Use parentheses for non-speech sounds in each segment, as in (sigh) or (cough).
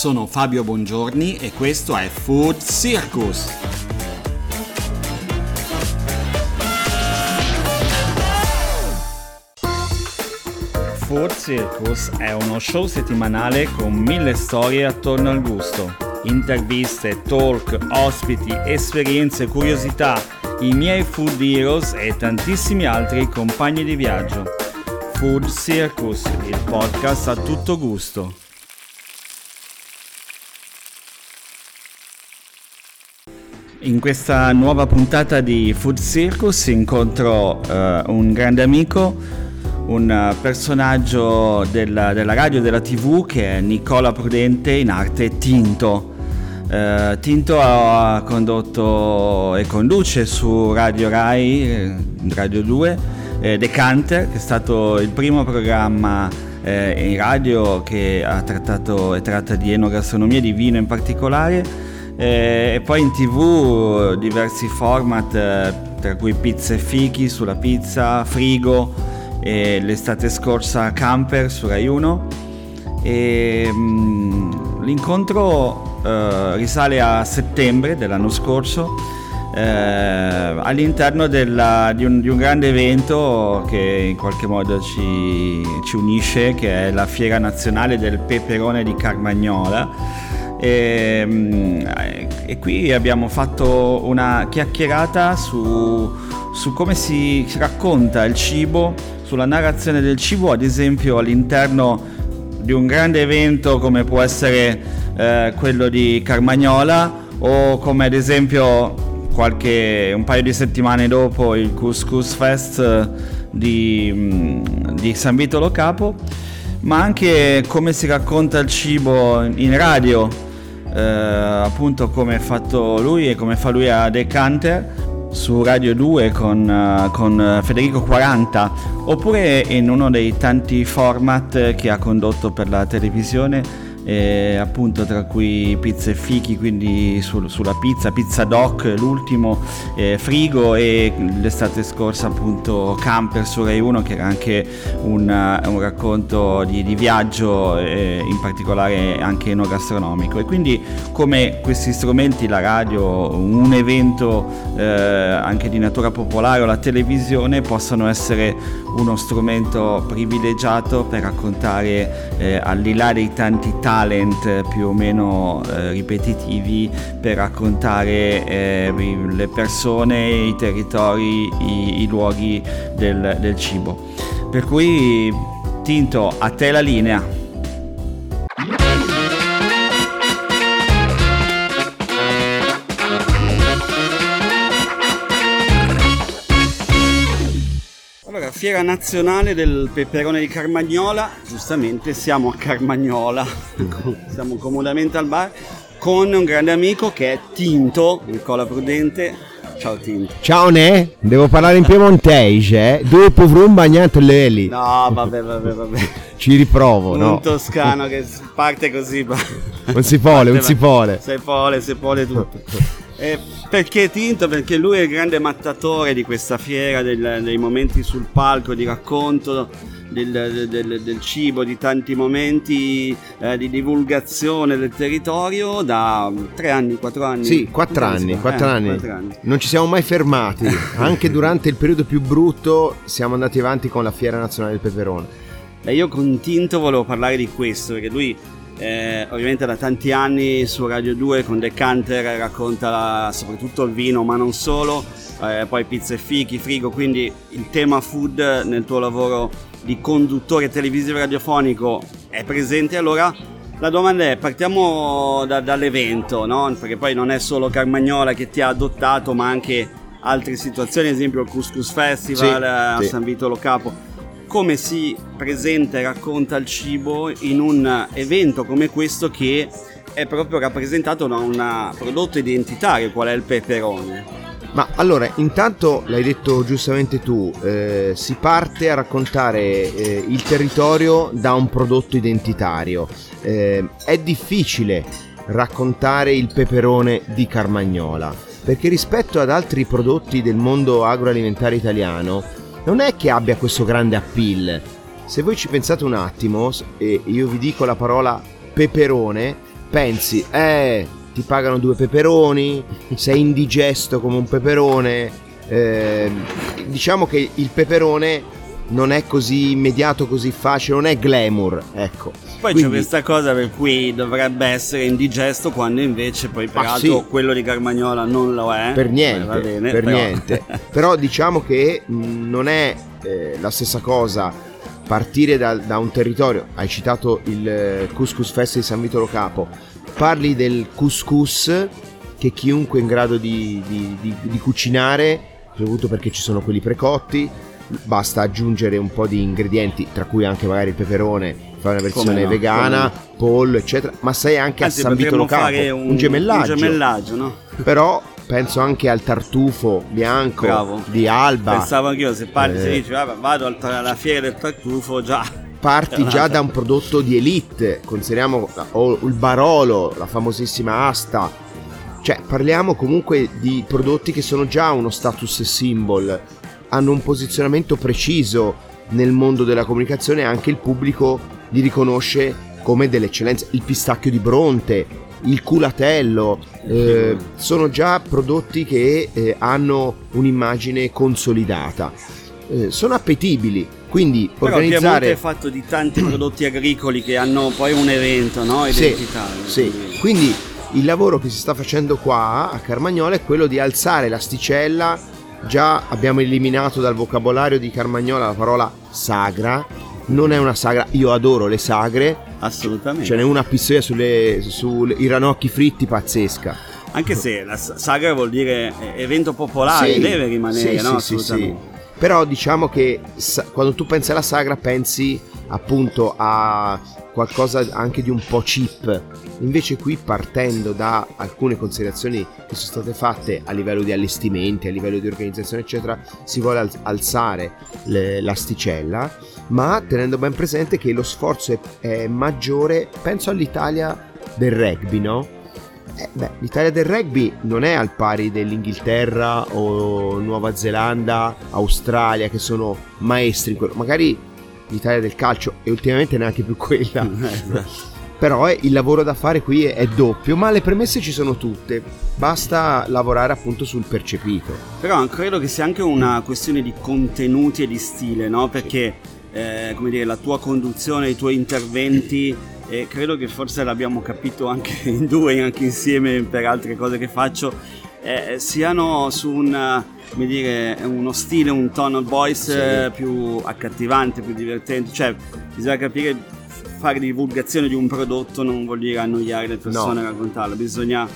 sono Fabio Bongiorni e questo è Food Circus. Food Circus è uno show settimanale con mille storie attorno al gusto. Interviste, talk, ospiti, esperienze, curiosità, i miei food heroes e tantissimi altri compagni di viaggio. Food Circus, il podcast a tutto gusto. In questa nuova puntata di Food Circus incontro uh, un grande amico, un personaggio della, della radio e della tv che è Nicola Prudente in arte Tinto. Uh, Tinto ha condotto e conduce su Radio Rai, eh, Radio 2, eh, Decanter, che è stato il primo programma eh, in radio che ha trattato e tratta di enogastronomia, di vino in particolare eh, e poi in tv diversi format, eh, tra cui pizza e fichi sulla pizza, frigo e l'estate scorsa camper su Rai 1. E, mh, mm, l'incontro eh, risale a settembre dell'anno scorso. Eh, all'interno della, di, un, di, un, grande evento che in qualche modo ci, ci unisce, che è la Fiera Nazionale del Peperone di Carmagnola e, ehm, e qui abbiamo fatto una chiacchierata su, su come si racconta il cibo, sulla narrazione del cibo, ad esempio all'interno di un grande evento come può essere eh, quello di Carmagnola o come ad esempio qualche, un paio di settimane dopo il Couscous Fest di, mm, di San Vito Lo Capo, ma anche come si racconta il cibo in radio eh, appunto come ha fatto lui e come fa lui a Decanter su Radio 2 con, uh, con, Federico 40 oppure in uno dei tanti format che ha condotto per la televisione eh, appunto tra cui pizza e fichi, quindi su, sulla pizza, pizza doc, l'ultimo, eh, frigo e l'estate scorsa appunto camper su Rai 1 che era anche un, un racconto di, di viaggio, eh, in particolare anche enogastronomico. E quindi come questi strumenti, la radio, un evento eh, anche di natura popolare o la televisione possono essere uno strumento privilegiato per raccontare eh, al di là dei tanti talent più o meno eh, ripetitivi per raccontare eh, le persone, i territori, i, i luoghi del, del cibo. Per cui Tinto, a te la linea. Fiera nazionale del peperone di Carmagnola, giustamente siamo a Carmagnola, (laughs) siamo comodamente al bar con un grande amico che è Tinto, Nicola Prudente. Ciao Tinto. Ciao Ne, devo parlare in piemontese, eh? Due povrum bagnato leli. No, vabbè, vabbè, vabbè. (laughs) Ci riprovo, un no? Un toscano che parte così. Non si pole, non si pole. Si pole, si pole tutto. Eh, perché Tinto? Perché lui è il grande mattatore di questa fiera, del, dei momenti sul palco, di racconto del, del, del cibo, di tanti momenti eh, di divulgazione del territorio da tre anni, quattro anni. Sì, quattro anni, quattro, eh, anni. quattro anni. Non ci siamo mai fermati, (laughs) anche durante il periodo più brutto siamo andati avanti con la Fiera Nazionale del Peperone. E io con Tinto volevo parlare di questo, perché lui eh, ovviamente da tanti anni su Radio 2 con Decanter racconta soprattutto il vino, ma non solo, eh, poi pizza e fichi, frigo, quindi il tema food nel tuo lavoro di conduttore televisivo e radiofonico è presente. Allora la domanda è, partiamo da, dall'evento, no? perché poi non è solo Carmagnola che ti ha adottato, ma anche altre situazioni, ad esempio il Couscous Festival sì, a sì. San Vito Lo Capo come si presenta e racconta il cibo in un evento come questo che è proprio rappresentato da un prodotto identitario, qual è il peperone. Ma allora, intanto l'hai detto giustamente tu, eh, si parte a raccontare eh, il territorio da un prodotto identitario. Eh, è difficile raccontare il peperone di Carmagnola, perché rispetto ad altri prodotti del mondo agroalimentare italiano, non è che abbia questo grande appeal. Se voi ci pensate un attimo, e io vi dico la parola peperone, pensi, eh, ti pagano due peperoni, sei indigesto come un peperone. Eh, diciamo che il peperone non è così immediato, così facile, non è glamour, ecco. Poi Quindi... c'è questa cosa per cui dovrebbe essere indigesto quando invece poi peraltro sì. quello di Carmagnola non lo è. Per niente, eh, bene, per però... niente. (laughs) però diciamo che non è eh, la stessa cosa partire da, da, un territorio, hai citato il eh, Couscous Fest di San Vito Lo Capo, parli del couscous che chiunque è in grado di, di, di, di cucinare, soprattutto perché ci sono quelli precotti, basta aggiungere un po' di ingredienti, tra cui anche magari il peperone, fare una versione no, vegana, pollo, eccetera, ma sai anche Anzi, a San Vito Lo Capo, un, un, gemellaggio. Un gemellaggio no? Però penso anche al tartufo bianco Bravo. di Alba. Pensavo anch'io, se parti eh. se dici vado alla fiera del tartufo già parti (laughs) già da un prodotto di elite, consideriamo il Barolo, la famosissima Asta. Cioè, parliamo comunque di prodotti che sono già uno status symbol hanno un posizionamento preciso nel mondo della comunicazione e anche il pubblico li riconosce come delle eccellenze. Il pistacchio di Bronte, il culatello, eh, sono già prodotti che eh, hanno un'immagine consolidata. Eh, sono appetibili, quindi Però organizzare... Però è fatto di tanti prodotti agricoli che hanno poi un evento no? identitario. Sì, sì. quindi il lavoro che si sta facendo qua a Carmagnola è quello di alzare l'asticella Già abbiamo eliminato dal vocabolario di Carmagnola la parola sagra. Non è una sagra, io adoro le sagre. Assolutamente. Ce n'è una sulle, sui ranocchi fritti pazzesca. Anche se la sagra vuol dire evento popolare, sì, deve rimanere, sì, no? Sì, sì, Però diciamo che quando tu pensi alla sagra pensi appunto a qualcosa anche di un po' cheap. Invece qui partendo da alcune considerazioni che sono state fatte a livello di allestimenti, a livello di organizzazione eccetera, si vuole alzare le, l'asticella, ma tenendo ben presente che lo sforzo è, è maggiore, penso all'Italia del rugby, no? Eh, beh, l'Italia del rugby non è al pari dell'Inghilterra o Nuova Zelanda, Australia, che sono maestri in quello. Magari l'Italia del calcio e ultimamente neanche più quella. (laughs) Però è, il lavoro da fare qui è, è, doppio, ma le premesse ci sono tutte. Basta lavorare appunto sul percepito. Però credo che sia anche una questione di contenuti e di stile, no? Perché eh, come dire, la tua conduzione, i tuoi interventi, e credo che forse l'abbiamo capito anche (laughs) in due, anche insieme per altre cose che faccio, eh, siano su un dire, uno stile, un tone of voice sì. Eh, più accattivante, più divertente. Cioè, bisogna capire fare divulgazione di un prodotto non vuol dire annoiare le persone no. a raccontarlo, bisogna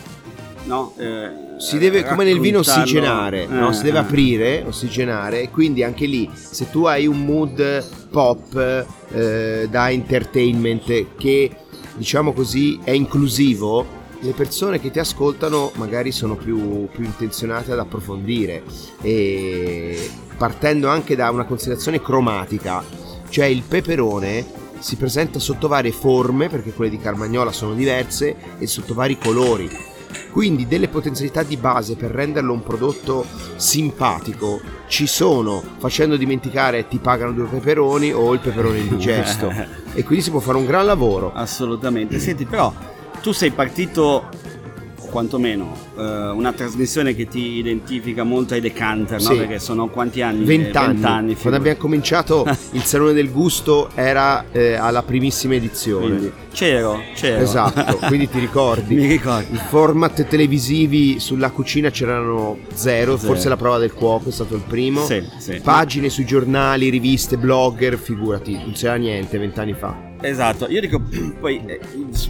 no, eh, si deve come nel vino ossigenare, eh, no? si deve eh. aprire, ossigenare e quindi anche lì se tu hai un mood pop eh, da entertainment che diciamo così è inclusivo le persone che ti ascoltano magari sono più, più intenzionate ad approfondire e partendo anche da una considerazione cromatica, cioè il peperone si presenta sotto varie forme, perché quelle di Carmagnola sono diverse, e sotto vari colori. Quindi delle potenzialità di base per renderlo un prodotto simpatico ci sono, facendo dimenticare ti pagano due peperoni o il peperone indigesto. (laughs) e quindi si può fare un gran lavoro. Assolutamente. Senti, però tu sei partito quantomeno eh, una trasmissione che ti identifica molto ai decanter, sì. no? Perché sono quanti anni? Vent'anni. anni Quando abbiamo cominciato (laughs) il Salone del Gusto era eh, alla primissima edizione. Quindi, c'ero, c'ero. Esatto, (laughs) quindi ti ricordi. Mi ricordo. I format televisivi sulla cucina c'erano zero, zero, forse la prova del cuoco è stato il primo. Sì, sì. Pagine sui giornali, riviste, blogger, figurati, non c'era niente vent'anni fa. Esatto, io dico (clears throat) poi eh,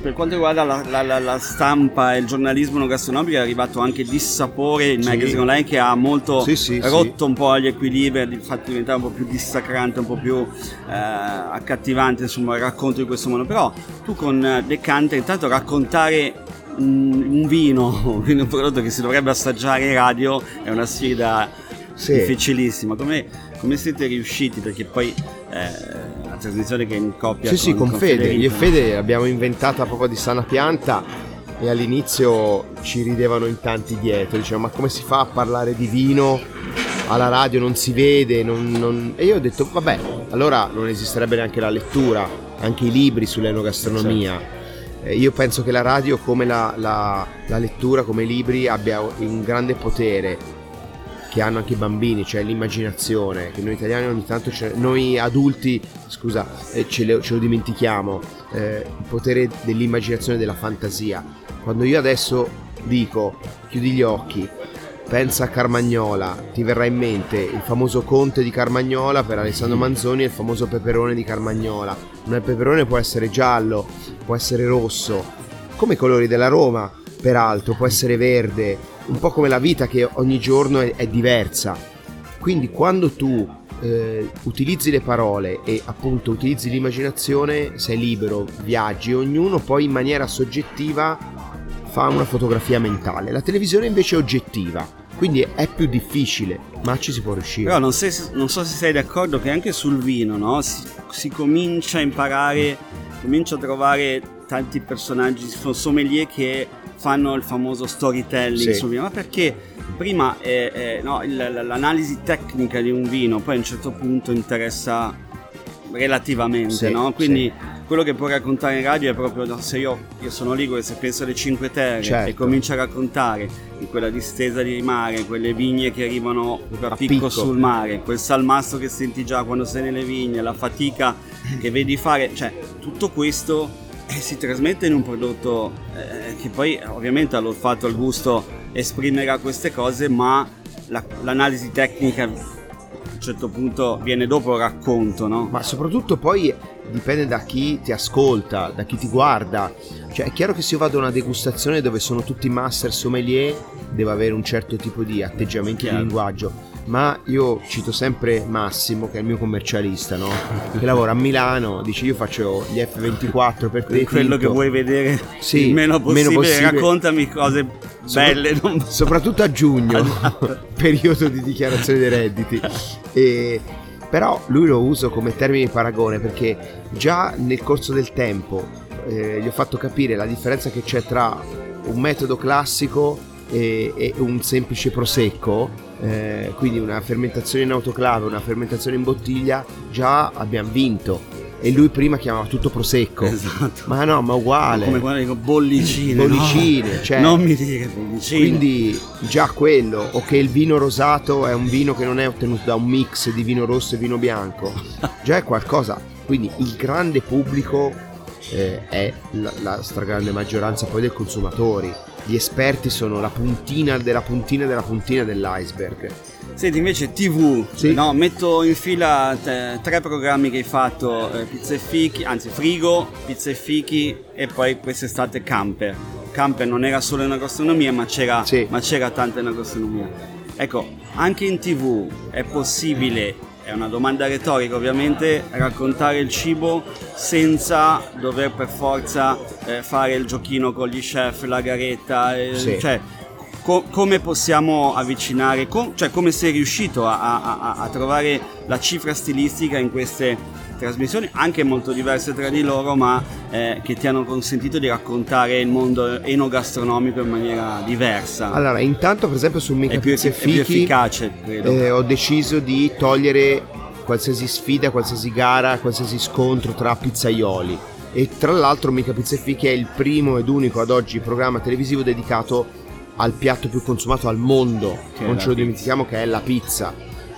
per quanto riguarda la, la, la, la stampa e il giornalismo non gastronomico è arrivato anche Dissapore, il sì. magazine online che ha molto sì, sì, rotto un po' gli equilibri, fatto diventare un po' più dissacrante, un po' più eh, accattivante insomma il racconto di questo mondo. Però tu con eh, Decante intanto raccontare un vino, (laughs) un prodotto che si dovrebbe assaggiare in radio è una sfida difficilissima. Come, come siete riusciti? Perché poi... Eh, trasmissione che è in coppia sì, con, sì, con, con Fede. Federico. Io e Fede l'abbiamo inventata proprio di sana pianta e all'inizio ci ridevano in tanti dietro, dicevano ma come si fa a parlare di vino alla radio, non si vede, non, non... e io ho detto vabbè, allora non esisterebbe neanche la lettura, anche i libri sull'enogastronomia. Certo. Eh, io penso che la radio, come la, la, la lettura, come i libri, abbia un grande potere che hanno anche i bambini, cioè l'immaginazione, che noi italiani ogni tanto, noi adulti, scusa, eh, ce, le, ce, lo dimentichiamo, eh, il potere dell'immaginazione della fantasia. Quando io adesso dico, chiudi gli occhi, pensa a Carmagnola, ti verrà in mente il famoso conte di Carmagnola per Alessandro Manzoni e il famoso peperone di Carmagnola. Ma il peperone può essere giallo, può essere rosso, come i colori della Roma, peraltro, può essere verde, un po' come la vita che ogni giorno è, è diversa. Quindi quando tu eh, utilizzi le parole e appunto utilizzi l'immaginazione, sei libero, viaggi, ognuno poi in maniera soggettiva fa una fotografia mentale. La televisione invece è oggettiva, quindi è più difficile, ma ci si può riuscire. Però non, sei, non so se sei d'accordo che anche sul vino no? si, si comincia a imparare, comincia a trovare tanti personaggi, sommelier che fanno il famoso storytelling sì. sul vino, ma perché prima eh, eh, no, l'analisi tecnica di un vino poi a un certo punto interessa relativamente, sì, no? quindi sì. quello che puoi raccontare in radio è proprio se io, io sono ligure, se penso alle Cinque Terre certo. e comincio a raccontare di quella distesa di mare, quelle vigne che arrivano a, picco, picco sul mare, quel salmastro che senti già quando sei nelle vigne, la fatica che vedi fare, cioè tutto questo e si trasmette in un prodotto eh, che poi ovviamente all'olfatto, al gusto esprimerà queste cose, ma la, l'analisi tecnica a un certo punto viene dopo il racconto, no? Ma soprattutto poi dipende da chi ti ascolta, da chi ti guarda. Cioè è chiaro che se io vado a una degustazione dove sono tutti master sommelier, devo avere un certo tipo di atteggiamento di linguaggio ma io cito sempre Massimo che è il mio commercialista no? che lavora a Milano dice io faccio gli F24 per te quello che vuoi vedere sì, il meno possibile, meno possibile. raccontami cose belle Sopra- non... soprattutto a giugno (laughs) periodo di dichiarazione dei redditi e però lui lo uso come termine di paragone perché già nel corso del tempo eh, gli ho fatto capire la differenza che c'è tra un metodo classico e, e un semplice prosecco eh, quindi una fermentazione in autoclave, una fermentazione in bottiglia, già abbiamo vinto. E lui prima chiamava tutto prosecco. Esatto. Ma no, ma uguale. Come quando dico bollicine. Bollicine, no? (laughs) cioè. Non mi dire bollicine. Quindi già quello, o che il vino rosato è un vino che non è ottenuto da un mix di vino rosso e vino bianco, (laughs) già è qualcosa. Quindi il grande pubblico eh, è la, la stragrande maggioranza poi dei consumatori gli esperti sono la puntina della puntina della puntina dell'iceberg. Senti invece TV, sì. no, metto in fila te, tre programmi che hai fatto, eh, pizza e fichi, anzi frigo, pizza e fichi e poi quest'estate camper. Camper non era solo una gastronomia ma c'era, sì. ma c'era tanta una gastronomia. Ecco, anche in tv è possibile è una domanda retorica ovviamente, raccontare il cibo senza dover per forza eh, fare il giochino con gli chef, la garetta, eh, sì. cioè co- come possiamo avvicinare, com- cioè come sei riuscito a, a, a, a trovare la cifra stilistica in queste trasmissioni anche molto diverse tra di loro ma eh, che ti hanno consentito di raccontare il mondo enogastronomico in maniera diversa. Allora intanto per esempio su Mica è più, Pizza è più efficace credo. eh, ho deciso di togliere qualsiasi sfida qualsiasi gara qualsiasi scontro tra pizzaioli. E tra l'altro Mica Pizza e Fichi è il primo ed unico ad oggi programma televisivo dedicato al piatto più consumato al mondo. Che non ce lo dimentichiamo che è la pizza.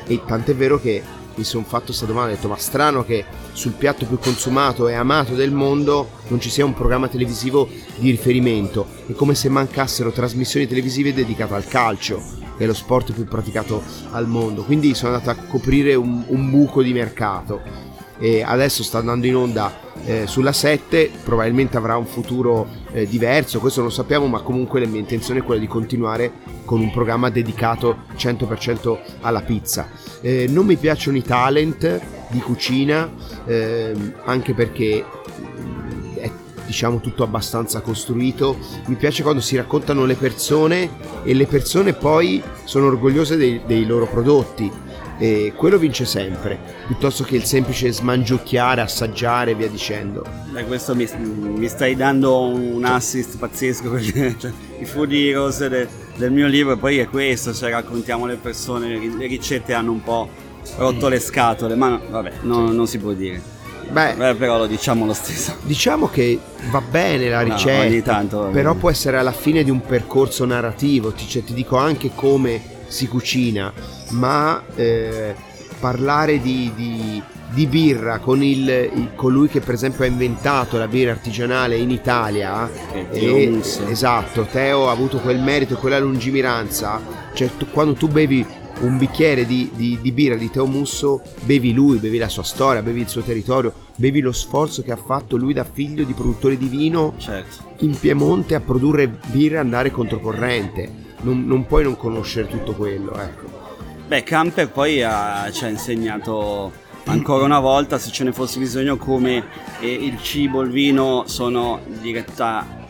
E tant'è vero che mi sono fatto questa domanda, ho detto ma strano che sul piatto più consumato e amato del mondo non ci sia un programma televisivo di riferimento, è come se mancassero trasmissioni televisive dedicate al calcio, che è lo sport più praticato al mondo, quindi sono andato a coprire un, un buco di mercato. E adesso sta andando in onda eh, sulla 7, probabilmente avrà un futuro eh, diverso, questo non lo sappiamo, ma comunque la mia intenzione è quella di continuare con un programma dedicato 100% alla pizza. Eh, non mi piacciono i talent di cucina, ehm, anche perché mm, è diciamo tutto abbastanza costruito. Mi piace quando si raccontano le persone e le persone poi sono orgogliose dei, dei loro prodotti e quello vince sempre, piuttosto che il semplice smangiucchiare, assaggiare e via dicendo. Beh, questo mi, mi, stai dando un assist pazzesco, perché (laughs) cioè, i food heroes de, del mio libro poi è questo, cioè raccontiamo le persone, le ricette hanno un po' rotto le scatole, ma no, vabbè, no, non si può dire. Beh, Beh, però lo diciamo lo stesso. Diciamo che va bene la ricetta, no, però può essere alla fine di un percorso narrativo, ti, cioè, ti dico anche come si cucina, ma eh, parlare di, di, di birra con il, colui che per esempio ha inventato la birra artigianale in Italia, e, esatto, Teo ha avuto quel merito e quella lungimiranza, cioè tu, quando tu bevi un bicchiere di, di, di, birra di Teo Musso, bevi lui, bevi la sua storia, bevi il suo territorio, bevi lo sforzo che ha fatto lui da figlio di produttore di vino certo. in Piemonte a produrre birra e andare controcorrente. Non, non, puoi non conoscere tutto quello, ecco. Beh, Camper poi ha, ci ha insegnato ancora una volta, se ce ne fosse bisogno, come eh, il cibo, il vino sono diretta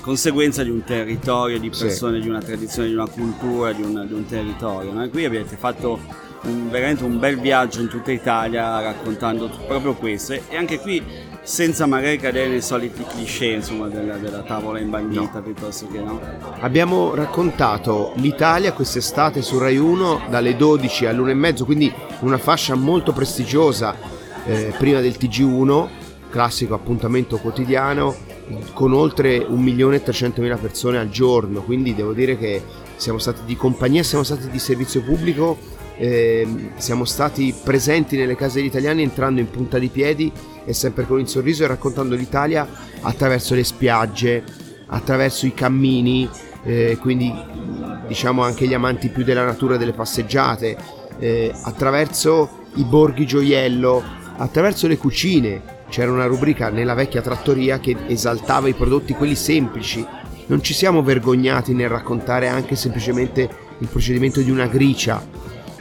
conseguenza di un territorio, di persone, sì. di una tradizione, di una cultura, di un, di un territorio. No? qui avete fatto un, veramente un bel viaggio in tutta Italia raccontando proprio questo e anche qui senza magari cadere nei soliti cliché insomma, della, della, tavola imbandita no. piuttosto che no. Abbiamo raccontato l'Italia quest'estate su Rai 1 dalle 12 alle 1 e mezzo, quindi una fascia molto prestigiosa eh, prima del TG1, classico appuntamento quotidiano con oltre 1.300.000 persone al giorno, quindi devo dire che siamo stati di compagnia, siamo stati di servizio pubblico, eh, siamo stati presenti nelle case degli italiani entrando in punta di piedi e sempre con il sorriso e raccontando l'Italia attraverso le spiagge, attraverso i cammini, eh, quindi diciamo anche gli amanti più della natura delle passeggiate, eh, attraverso i borghi gioiello, attraverso le cucine, c'era una rubrica nella vecchia trattoria che esaltava i prodotti, quelli semplici. Non ci siamo vergognati nel raccontare anche semplicemente il procedimento di una gricia,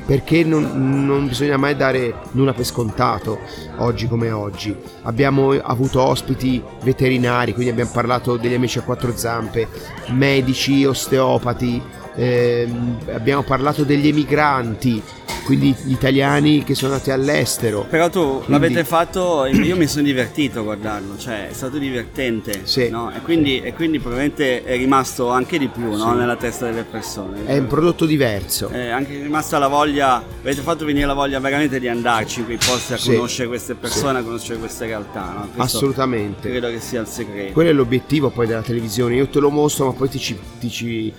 perché non, non, bisogna mai dare nulla per scontato oggi come oggi. Abbiamo avuto ospiti veterinari, quindi abbiamo parlato degli amici a quattro zampe, medici, osteopati, ehm, abbiamo parlato degli emigranti, quindi gli italiani che sono andati all'estero. Però tu quindi... l'avete fatto, io mi sono divertito a guardarlo, cioè è stato divertente, sì. no? e, quindi, e, quindi, probabilmente è rimasto anche di più no? nella testa delle persone. È un prodotto diverso. È anche rimasta la voglia, avete fatto venire la voglia veramente di andarci in quei posti a sì. conoscere queste persone, sì. a conoscere queste realtà. No? Assolutamente. Credo che sia il segreto. Quello è l'obiettivo poi della televisione, io te lo mostro ma poi ti, ci, ti ci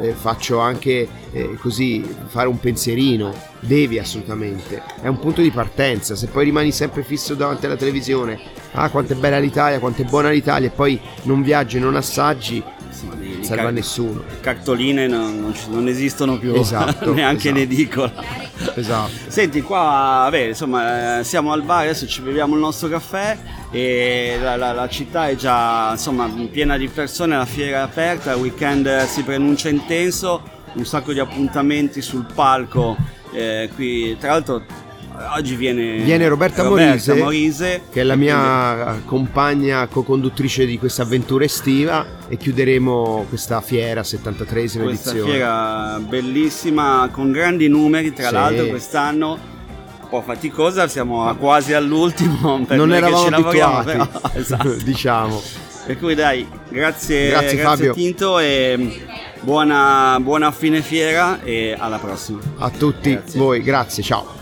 eh, faccio anche eh, così fare un pensierino devi assolutamente, è un punto di partenza, se poi rimani sempre fisso davanti alla televisione, ah quanto è bella l'Italia, quanto è buona l'Italia e poi non viaggi, non assaggi, non serve a nessuno. Cartoline non, non, non esistono più, esatto, (laughs) neanche esatto. in edicola. Esatto. Senti, qua vabbè, insomma, eh, siamo al bar, adesso ci beviamo il nostro caffè e la, la, la, città è già insomma piena di persone, la fiera è aperta, il weekend si preannuncia intenso, un sacco di appuntamenti sul palco eh, qui, tra l'altro, oggi viene, viene Roberta, Roberta Morise, Morise, che è la mia quindi... compagna co-conduttrice di questa avventura estiva e chiuderemo questa fiera 73esima questa edizione. Questa fiera bellissima con grandi numeri, tra sì. l'altro quest'anno un po' faticosa, siamo quasi all'ultimo (laughs) non eravamo abituati, però, (laughs) esatto. (laughs) diciamo. Per cui dai, grazie, grazie, grazie Tinto e buona, buona fine fiera e alla prossima. A tutti grazie. voi, grazie, ciao.